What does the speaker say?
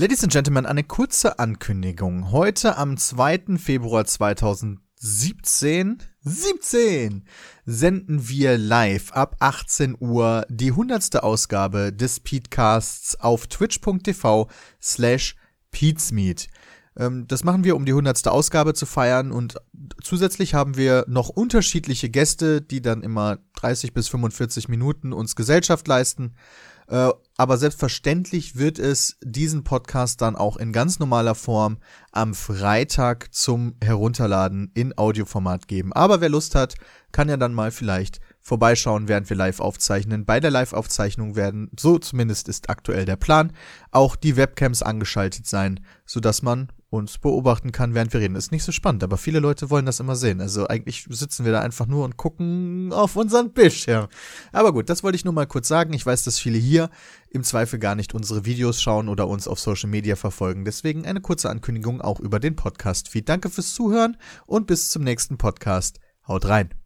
Ladies and Gentlemen, eine kurze Ankündigung. Heute am 2. Februar 2017 17 senden wir live ab 18 Uhr die hundertste Ausgabe des Peatcasts auf twitch.tv slash peatsmeet. Ähm, das machen wir, um die hundertste Ausgabe zu feiern und zusätzlich haben wir noch unterschiedliche Gäste, die dann immer 30 bis 45 Minuten uns Gesellschaft leisten. Äh, aber selbstverständlich wird es diesen Podcast dann auch in ganz normaler Form am Freitag zum Herunterladen in Audioformat geben. Aber wer Lust hat, kann ja dann mal vielleicht vorbeischauen, während wir live aufzeichnen. Bei der Live-Aufzeichnung werden, so zumindest ist aktuell der Plan, auch die Webcams angeschaltet sein, sodass man uns beobachten kann, während wir reden. Ist nicht so spannend, aber viele Leute wollen das immer sehen. Also eigentlich sitzen wir da einfach nur und gucken auf unseren Bildschirm. Aber gut, das wollte ich nur mal kurz sagen. Ich weiß, dass viele hier im Zweifel gar nicht unsere Videos schauen oder uns auf Social Media verfolgen. Deswegen eine kurze Ankündigung auch über den Podcast-Feed. Danke fürs Zuhören und bis zum nächsten Podcast. Haut rein.